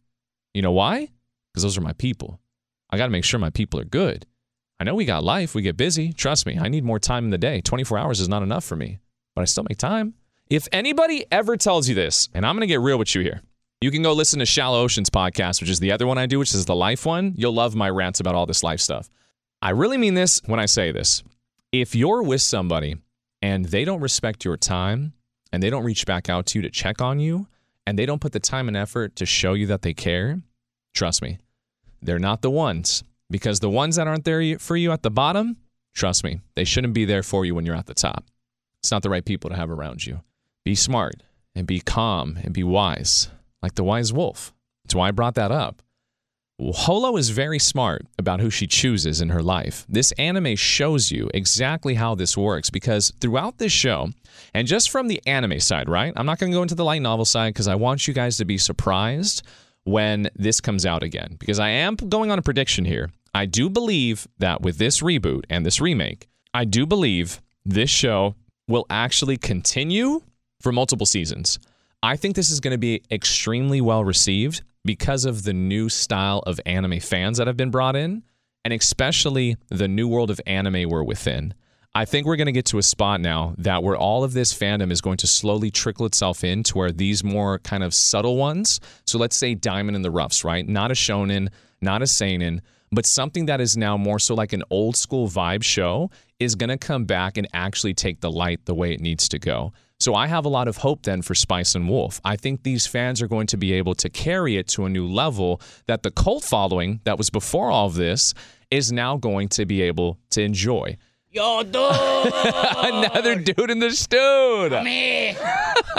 You know why? Because those are my people. I got to make sure my people are good. I know we got life, we get busy. Trust me, I need more time in the day. 24 hours is not enough for me, but I still make time. If anybody ever tells you this, and I'm going to get real with you here, you can go listen to Shallow Oceans podcast, which is the other one I do, which is the life one. You'll love my rants about all this life stuff. I really mean this when I say this. If you're with somebody and they don't respect your time and they don't reach back out to you to check on you and they don't put the time and effort to show you that they care, trust me, they're not the ones. Because the ones that aren't there for you at the bottom, trust me, they shouldn't be there for you when you're at the top. It's not the right people to have around you. Be smart and be calm and be wise, like the wise wolf. That's why I brought that up. Holo is very smart about who she chooses in her life. This anime shows you exactly how this works because throughout this show, and just from the anime side, right? I'm not going to go into the light novel side because I want you guys to be surprised when this comes out again. Because I am going on a prediction here. I do believe that with this reboot and this remake, I do believe this show will actually continue for multiple seasons. I think this is going to be extremely well received because of the new style of anime fans that have been brought in, and especially the new world of anime we're within. I think we're going to get to a spot now that where all of this fandom is going to slowly trickle itself in to where these more kind of subtle ones, so let's say Diamond in the Roughs, right? Not a shonen, not a seinen, but something that is now more so like an old school vibe show is going to come back and actually take the light the way it needs to go. So I have a lot of hope then for Spice and Wolf. I think these fans are going to be able to carry it to a new level that the cult following that was before all of this is now going to be able to enjoy. Yo, dude! Another dude in the stew. Me!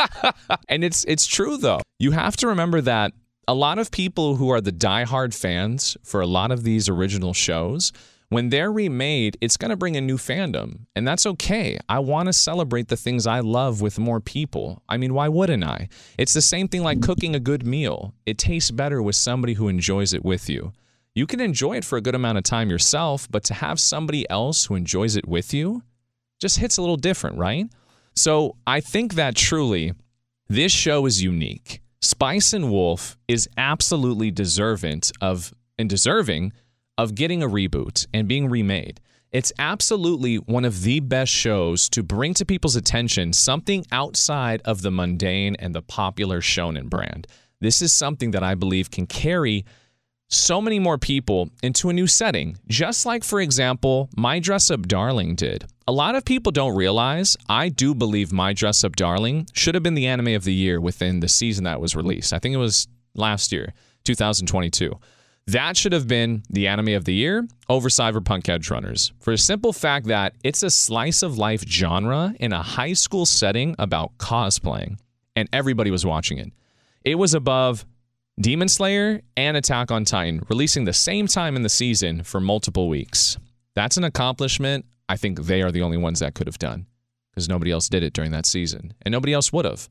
and it's it's true though. You have to remember that a lot of people who are the diehard fans for a lot of these original shows when they're remade, it's going to bring a new fandom, and that's okay. I want to celebrate the things I love with more people. I mean, why wouldn't I? It's the same thing like cooking a good meal. It tastes better with somebody who enjoys it with you. You can enjoy it for a good amount of time yourself, but to have somebody else who enjoys it with you just hits a little different, right? So I think that truly this show is unique. Spice and Wolf is absolutely deserving of and deserving of getting a reboot and being remade. It's absolutely one of the best shows to bring to people's attention something outside of the mundane and the popular shonen brand. This is something that I believe can carry so many more people into a new setting, just like, for example, My Dress Up Darling did. A lot of people don't realize I do believe My Dress Up Darling should have been the anime of the year within the season that was released. I think it was last year, 2022. That should have been the anime of the year over Cyberpunk Edge Runners for a simple fact that it's a slice of life genre in a high school setting about cosplaying, and everybody was watching it. It was above Demon Slayer and Attack on Titan, releasing the same time in the season for multiple weeks. That's an accomplishment I think they are the only ones that could have done because nobody else did it during that season, and nobody else would have.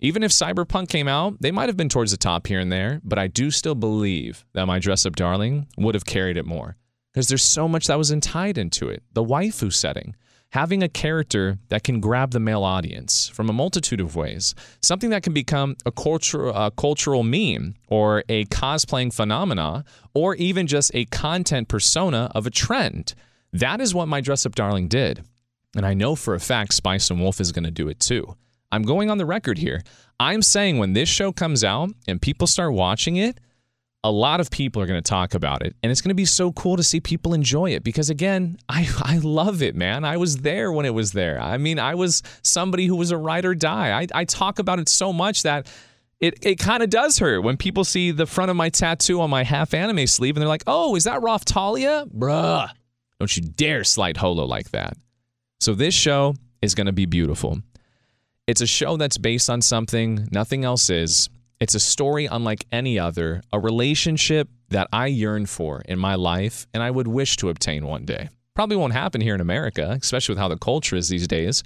Even if Cyberpunk came out, they might have been towards the top here and there, but I do still believe that my dress up darling would have carried it more because there's so much that was tied into it. The waifu setting, having a character that can grab the male audience from a multitude of ways, something that can become a cultural, a cultural meme or a cosplaying phenomena, or even just a content persona of a trend. That is what my dress up darling did. And I know for a fact Spice and Wolf is going to do it too. I'm going on the record here. I'm saying when this show comes out and people start watching it, a lot of people are going to talk about it. And it's going to be so cool to see people enjoy it because, again, I, I love it, man. I was there when it was there. I mean, I was somebody who was a ride or die. I, I talk about it so much that it, it kind of does hurt when people see the front of my tattoo on my half anime sleeve and they're like, oh, is that Raphtalia? Bruh. Don't you dare slight holo like that. So this show is going to be beautiful. It's a show that's based on something nothing else is. It's a story unlike any other, a relationship that I yearn for in my life and I would wish to obtain one day. Probably won't happen here in America, especially with how the culture is these days,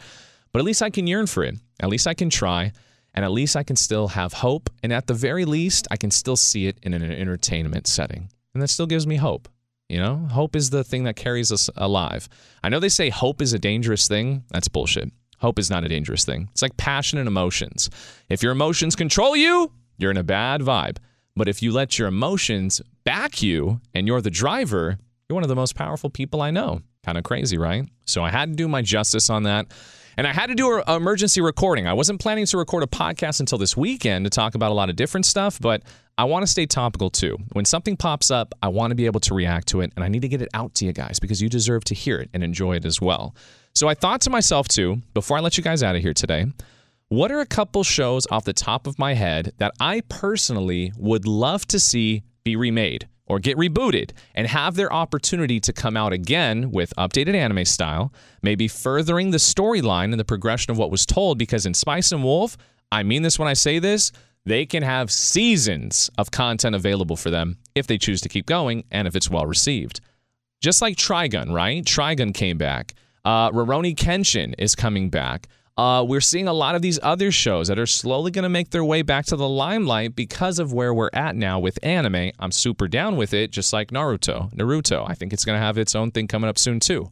but at least I can yearn for it. At least I can try, and at least I can still have hope, and at the very least, I can still see it in an entertainment setting. And that still gives me hope. You know, hope is the thing that carries us alive. I know they say hope is a dangerous thing. That's bullshit. Hope is not a dangerous thing. It's like passion and emotions. If your emotions control you, you're in a bad vibe. But if you let your emotions back you and you're the driver, you're one of the most powerful people I know. Kind of crazy, right? So I had to do my justice on that. And I had to do an emergency recording. I wasn't planning to record a podcast until this weekend to talk about a lot of different stuff, but I want to stay topical too. When something pops up, I want to be able to react to it, and I need to get it out to you guys because you deserve to hear it and enjoy it as well. So I thought to myself too, before I let you guys out of here today, what are a couple shows off the top of my head that I personally would love to see be remade or get rebooted and have their opportunity to come out again with updated anime style, maybe furthering the storyline and the progression of what was told? Because in Spice and Wolf, I mean this when I say this, they can have seasons of content available for them if they choose to keep going and if it's well received. Just like Trigun, right? Trigun came back. Uh, Rurouni Kenshin is coming back. Uh, we're seeing a lot of these other shows that are slowly going to make their way back to the limelight because of where we're at now with anime. I'm super down with it, just like Naruto. Naruto, I think it's going to have its own thing coming up soon too.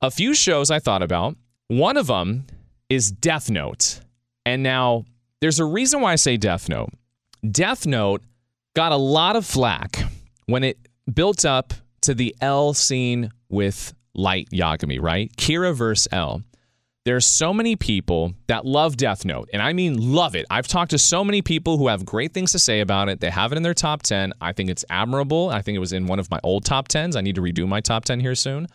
A few shows I thought about. One of them is Death Note. And now there's a reason why I say Death Note. Death Note got a lot of flack when it built up to the L scene with Light Yagami, right? Kira versus L. There's so many people that love Death Note, and I mean love it. I've talked to so many people who have great things to say about it. They have it in their top 10. I think it's admirable. I think it was in one of my old top 10s. I need to redo my top 10 here soon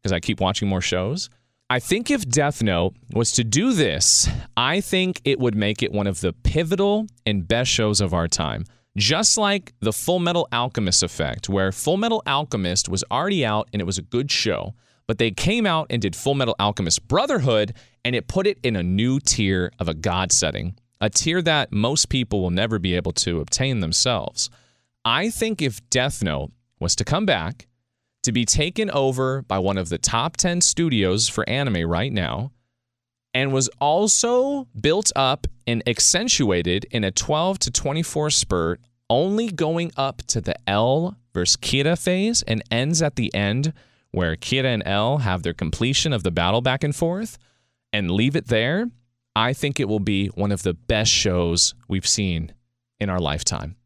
because I keep watching more shows. I think if Death Note was to do this, I think it would make it one of the pivotal and best shows of our time. Just like the Full Metal Alchemist effect, where Full Metal Alchemist was already out and it was a good show but they came out and did Full Metal Alchemist Brotherhood, and it put it in a new tier of a god setting, a tier that most people will never be able to obtain themselves. I think if Death Note was to come back to be taken over by one of the top 10 studios for anime right now, and was also built up and accentuated in a 12 to 24 spurt, only going up to the L versus Kira phase and ends at the end where Kira and L have their completion of the battle back and forth and leave it there, I think it will be one of the best shows we've seen in our lifetime.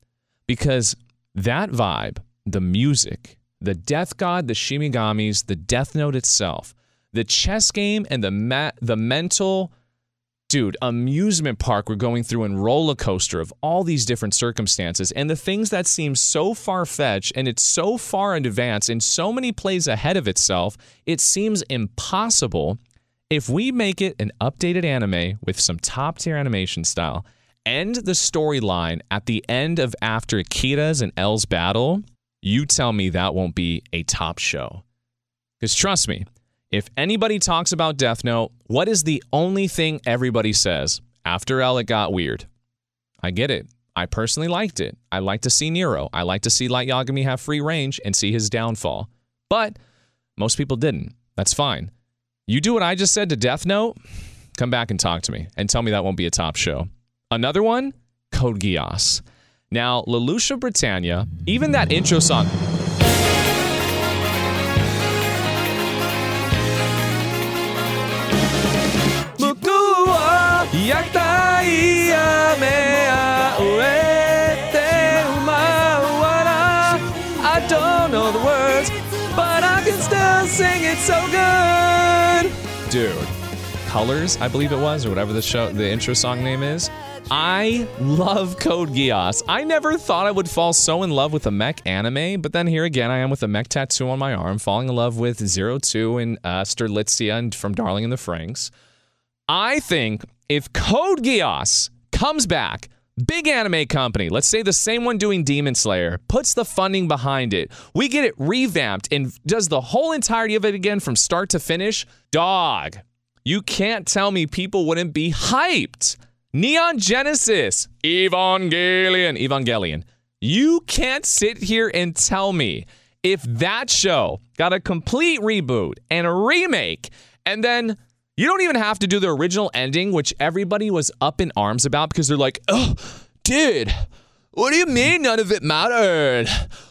Because that vibe, the music, the Death God, the Shinigamis, the Death Note itself, the chess game, and the ma- the mental dude, amusement park we're going through and roller coaster of all these different circumstances and the things that seem so far fetched and it's so far in advance and so many plays ahead of itself, it seems impossible if we make it an updated anime with some top tier animation style, end the storyline at the end of after Kira's and L's battle, you tell me that won't be a top show. Because trust me, if anybody talks about Death Note, what is the only thing everybody says? After L, it got weird. I get it. I personally liked it. I like to see Nero. I like to see Light Yagami have free range and see his downfall. But most people didn't. That's fine. You do what I just said to Death Note, come back and talk to me and tell me that won't be a top show. Another one, Code Geass. Now, Lelouch Britannia, even that intro song. I don't know the words, but I can still sing it so good. Dude, Colors, I believe it was, or whatever the show, the intro song name is. I love Code Geass. I never thought I would fall so in love with a mech anime, but then here again, I am with a mech tattoo on my arm, falling in love with Zero Two and uh, Strelitzia and from Darling in the Franxx. I think if Code Geass comes back, big anime company, let's say the same one doing Demon Slayer, puts the funding behind it, we get it revamped and does the whole entirety of it again from start to finish, dog, you can't tell me people wouldn't be hyped. Neon Genesis, Evangelion, Evangelion. You can't sit here and tell me if that show got a complete reboot and a remake and then you don't even have to do the original ending, which everybody was up in arms about because they're like, oh, dude, what do you mean none of it mattered?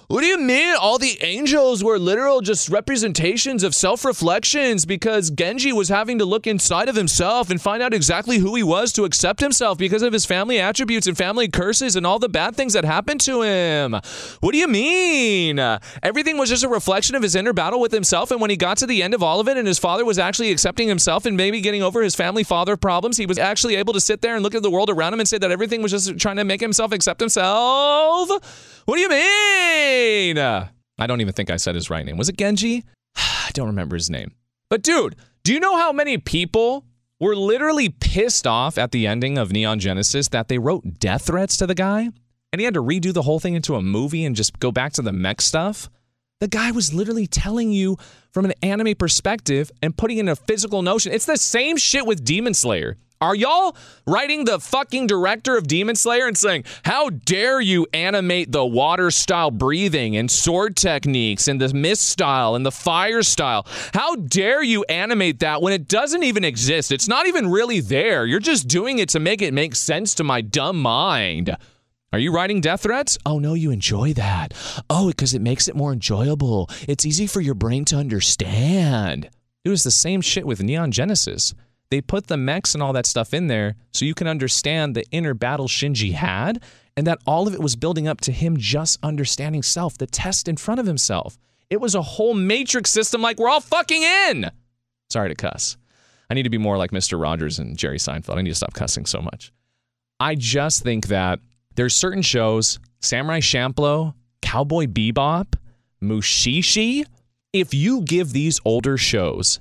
What do you mean all the angels were literal just representations of self reflections because Genji was having to look inside of himself and find out exactly who he was to accept himself because of his family attributes and family curses and all the bad things that happened to him? What do you mean? Everything was just a reflection of his inner battle with himself. And when he got to the end of all of it and his father was actually accepting himself and maybe getting over his family father problems, he was actually able to sit there and look at the world around him and say that everything was just trying to make himself accept himself. What do you mean? I don't even think I said his right name. Was it Genji? I don't remember his name. But dude, do you know how many people were literally pissed off at the ending of Neon Genesis that they wrote death threats to the guy and he had to redo the whole thing into a movie and just go back to the mech stuff. The guy was literally telling you from an anime perspective and putting in a physical notion. It's the same shit with Demon Slayer. Are y'all writing the fucking director of Demon Slayer and saying, How dare you animate the water style breathing and sword techniques and the mist style and the fire style? How dare you animate that when it doesn't even exist? It's not even really there. You're just doing it to make it make sense to my dumb mind. Are you writing death threats? Oh, no, you enjoy that. Oh, because it makes it more enjoyable. It's easy for your brain to understand. It was the same shit with Neon Genesis. They put the mechs and all that stuff in there so you can understand the inner battle Shinji had, and that all of it was building up to him just understanding self, the test in front of himself. It was a whole matrix system like we're all fucking in. Sorry to cuss. I need to be more like Mr. Rogers and Jerry Seinfeld. I need to stop cussing so much. I just think that there's certain shows, Samurai Champloo, Cowboy Bebop, Mushishi, if you give these older shows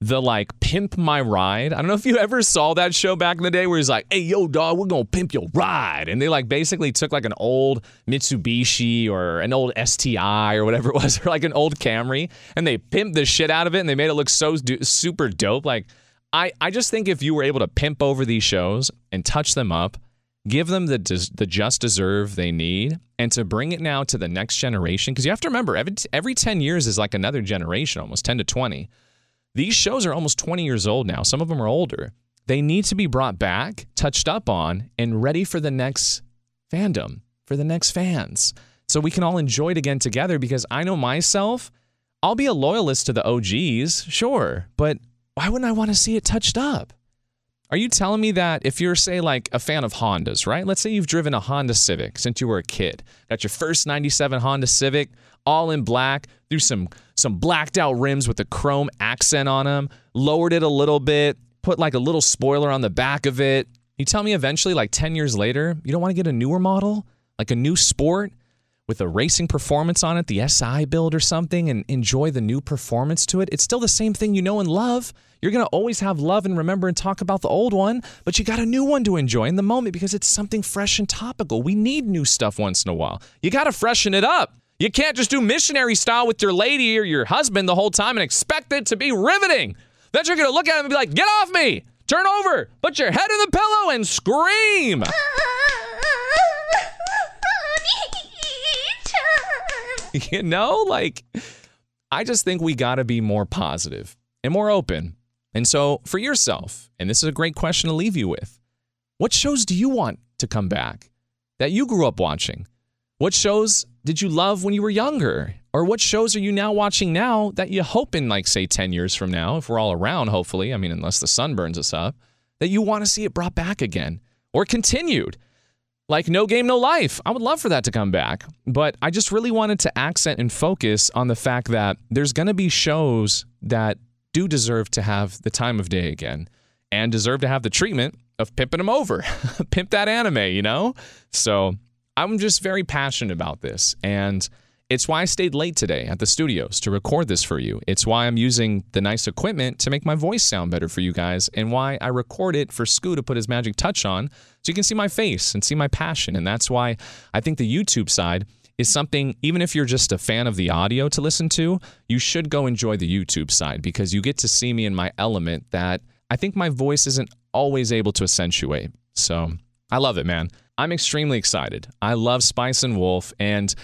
the like pimp my ride. I don't know if you ever saw that show back in the day where he's like, hey, yo, dog, we're gonna pimp your ride. And they like basically took like an old Mitsubishi or an old STI or whatever it was, or like an old Camry, and they pimped the shit out of it and they made it look so super dope. Like, I, I just think if you were able to pimp over these shows and touch them up, give them the des- the just deserve they need, and to bring it now to the next generation, because you have to remember every every ten years is like another generation, almost ten to twenty. These shows are almost 20 years old now. Some of them are older. They need to be brought back, touched up on, and ready for the next fandom, for the next fans. So we can all enjoy it again together because I know myself, I'll be a loyalist to the OGs, sure, but why wouldn't I want to see it touched up? Are you telling me that if you're, say, like a fan of Hondas, right? Let's say you've driven a Honda Civic since you were a kid, got your first 97 Honda Civic, all in black, threw some some blacked out rims with a chrome accent on them, lowered it a little bit, put like a little spoiler on the back of it. You tell me eventually, like 10 years later, you don't want to get a newer model, like a new sport with a racing performance on it, the SI build or something, and enjoy the new performance to it. It's still the same thing you know and love. You're going to always have love and remember and talk about the old one, but you got a new one to enjoy in the moment because it's something fresh and topical. We need new stuff once in a while. You got to freshen it up. You can't just do missionary style with your lady or your husband the whole time and expect it to be riveting. Then you're going to look at him and be like, get off me, turn over, put your head in the pillow and scream. you know, like, I just think we got to be more positive and more open. And so, for yourself, and this is a great question to leave you with what shows do you want to come back that you grew up watching? What shows did you love when you were younger? Or what shows are you now watching now that you hope in, like, say, 10 years from now, if we're all around, hopefully, I mean, unless the sun burns us up, that you want to see it brought back again or continued? Like No Game, No Life. I would love for that to come back. But I just really wanted to accent and focus on the fact that there's going to be shows that do deserve to have the time of day again and deserve to have the treatment of pimping them over. Pimp that anime, you know? So I'm just very passionate about this. And it's why I stayed late today at the studios to record this for you. It's why I'm using the nice equipment to make my voice sound better for you guys, and why I record it for Scoo to put his magic touch on so you can see my face and see my passion. And that's why I think the YouTube side is something, even if you're just a fan of the audio to listen to, you should go enjoy the YouTube side because you get to see me in my element that I think my voice isn't always able to accentuate. So I love it, man. I'm extremely excited. I love Spice and Wolf, and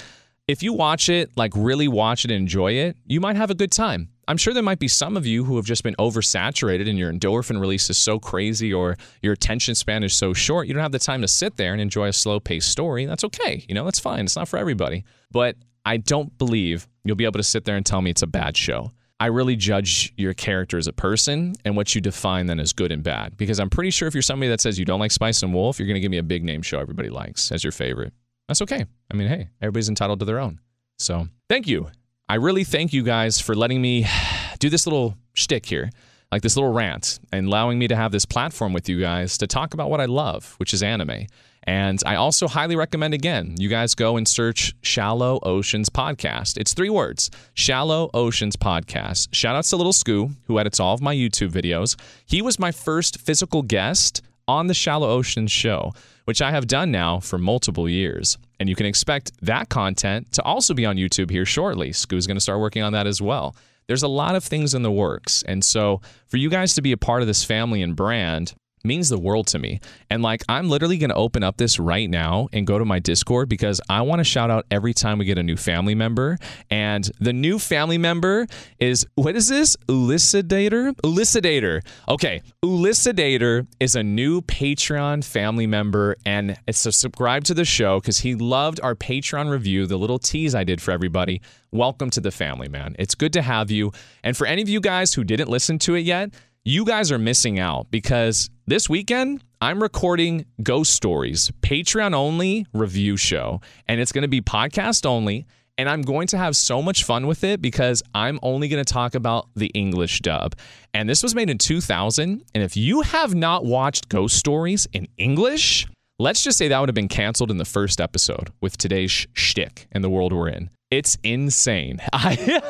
if you watch it, like really watch it and enjoy it, you might have a good time. I'm sure there might be some of you who have just been oversaturated and your endorphin release is so crazy or your attention span is so short, you don't have the time to sit there and enjoy a slow paced story. That's okay. You know, that's fine. It's not for everybody. But I don't believe you'll be able to sit there and tell me it's a bad show. I really judge your character as a person and what you define then as good and bad. Because I'm pretty sure if you're somebody that says you don't like Spice and Wolf, you're going to give me a big name show everybody likes as your favorite. That's okay. I mean, hey, everybody's entitled to their own. So thank you. I really thank you guys for letting me do this little shtick here, like this little rant, and allowing me to have this platform with you guys to talk about what I love, which is anime. And I also highly recommend again, you guys go and search Shallow Oceans Podcast. It's three words Shallow Oceans Podcast. Shout outs to Little Scoo, who edits all of my YouTube videos. He was my first physical guest on the Shallow Oceans show, which I have done now for multiple years. And you can expect that content to also be on YouTube here shortly. Scoo's going to start working on that as well. There's a lot of things in the works. And so for you guys to be a part of this family and brand, means the world to me. And like, I'm literally going to open up this right now and go to my Discord because I want to shout out every time we get a new family member. And the new family member is what is this? Ulicidator? Ulicidator. Okay. Ulicidator is a new Patreon family member and it's a subscribe to the show because he loved our Patreon review, the little tease I did for everybody. Welcome to the family, man. It's good to have you. And for any of you guys who didn't listen to it yet, you guys are missing out because this weekend I'm recording Ghost Stories, Patreon only review show, and it's going to be podcast only. And I'm going to have so much fun with it because I'm only going to talk about the English dub. And this was made in 2000. And if you have not watched Ghost Stories in English, let's just say that would have been canceled in the first episode with today's sh- shtick and the world we're in. It's insane. I,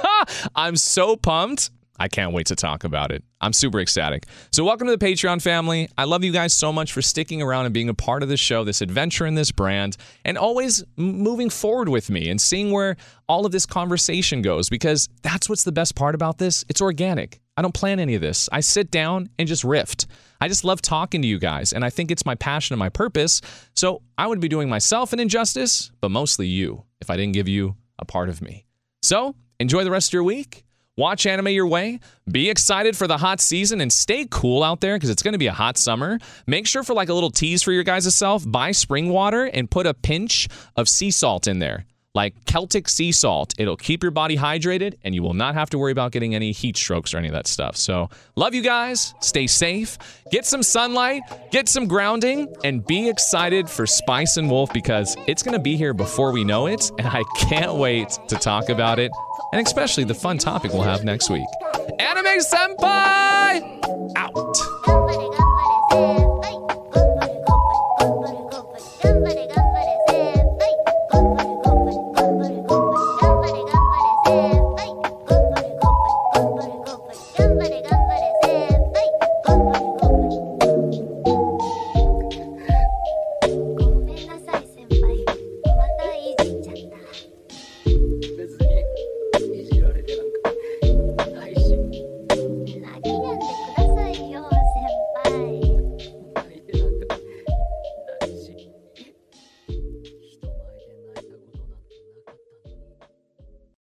I'm so pumped. I can't wait to talk about it. I'm super ecstatic. So, welcome to the Patreon family. I love you guys so much for sticking around and being a part of this show, this adventure in this brand, and always moving forward with me and seeing where all of this conversation goes because that's what's the best part about this. It's organic. I don't plan any of this. I sit down and just rift. I just love talking to you guys, and I think it's my passion and my purpose. So, I would be doing myself an injustice, but mostly you if I didn't give you a part of me. So, enjoy the rest of your week. Watch anime your way. Be excited for the hot season and stay cool out there because it's going to be a hot summer. Make sure for like a little tease for your guys' self, buy spring water and put a pinch of sea salt in there. Like Celtic sea salt. It'll keep your body hydrated and you will not have to worry about getting any heat strokes or any of that stuff. So, love you guys. Stay safe. Get some sunlight, get some grounding, and be excited for Spice and Wolf because it's going to be here before we know it. And I can't wait to talk about it and especially the fun topic we'll have next week. Anime Senpai! Out!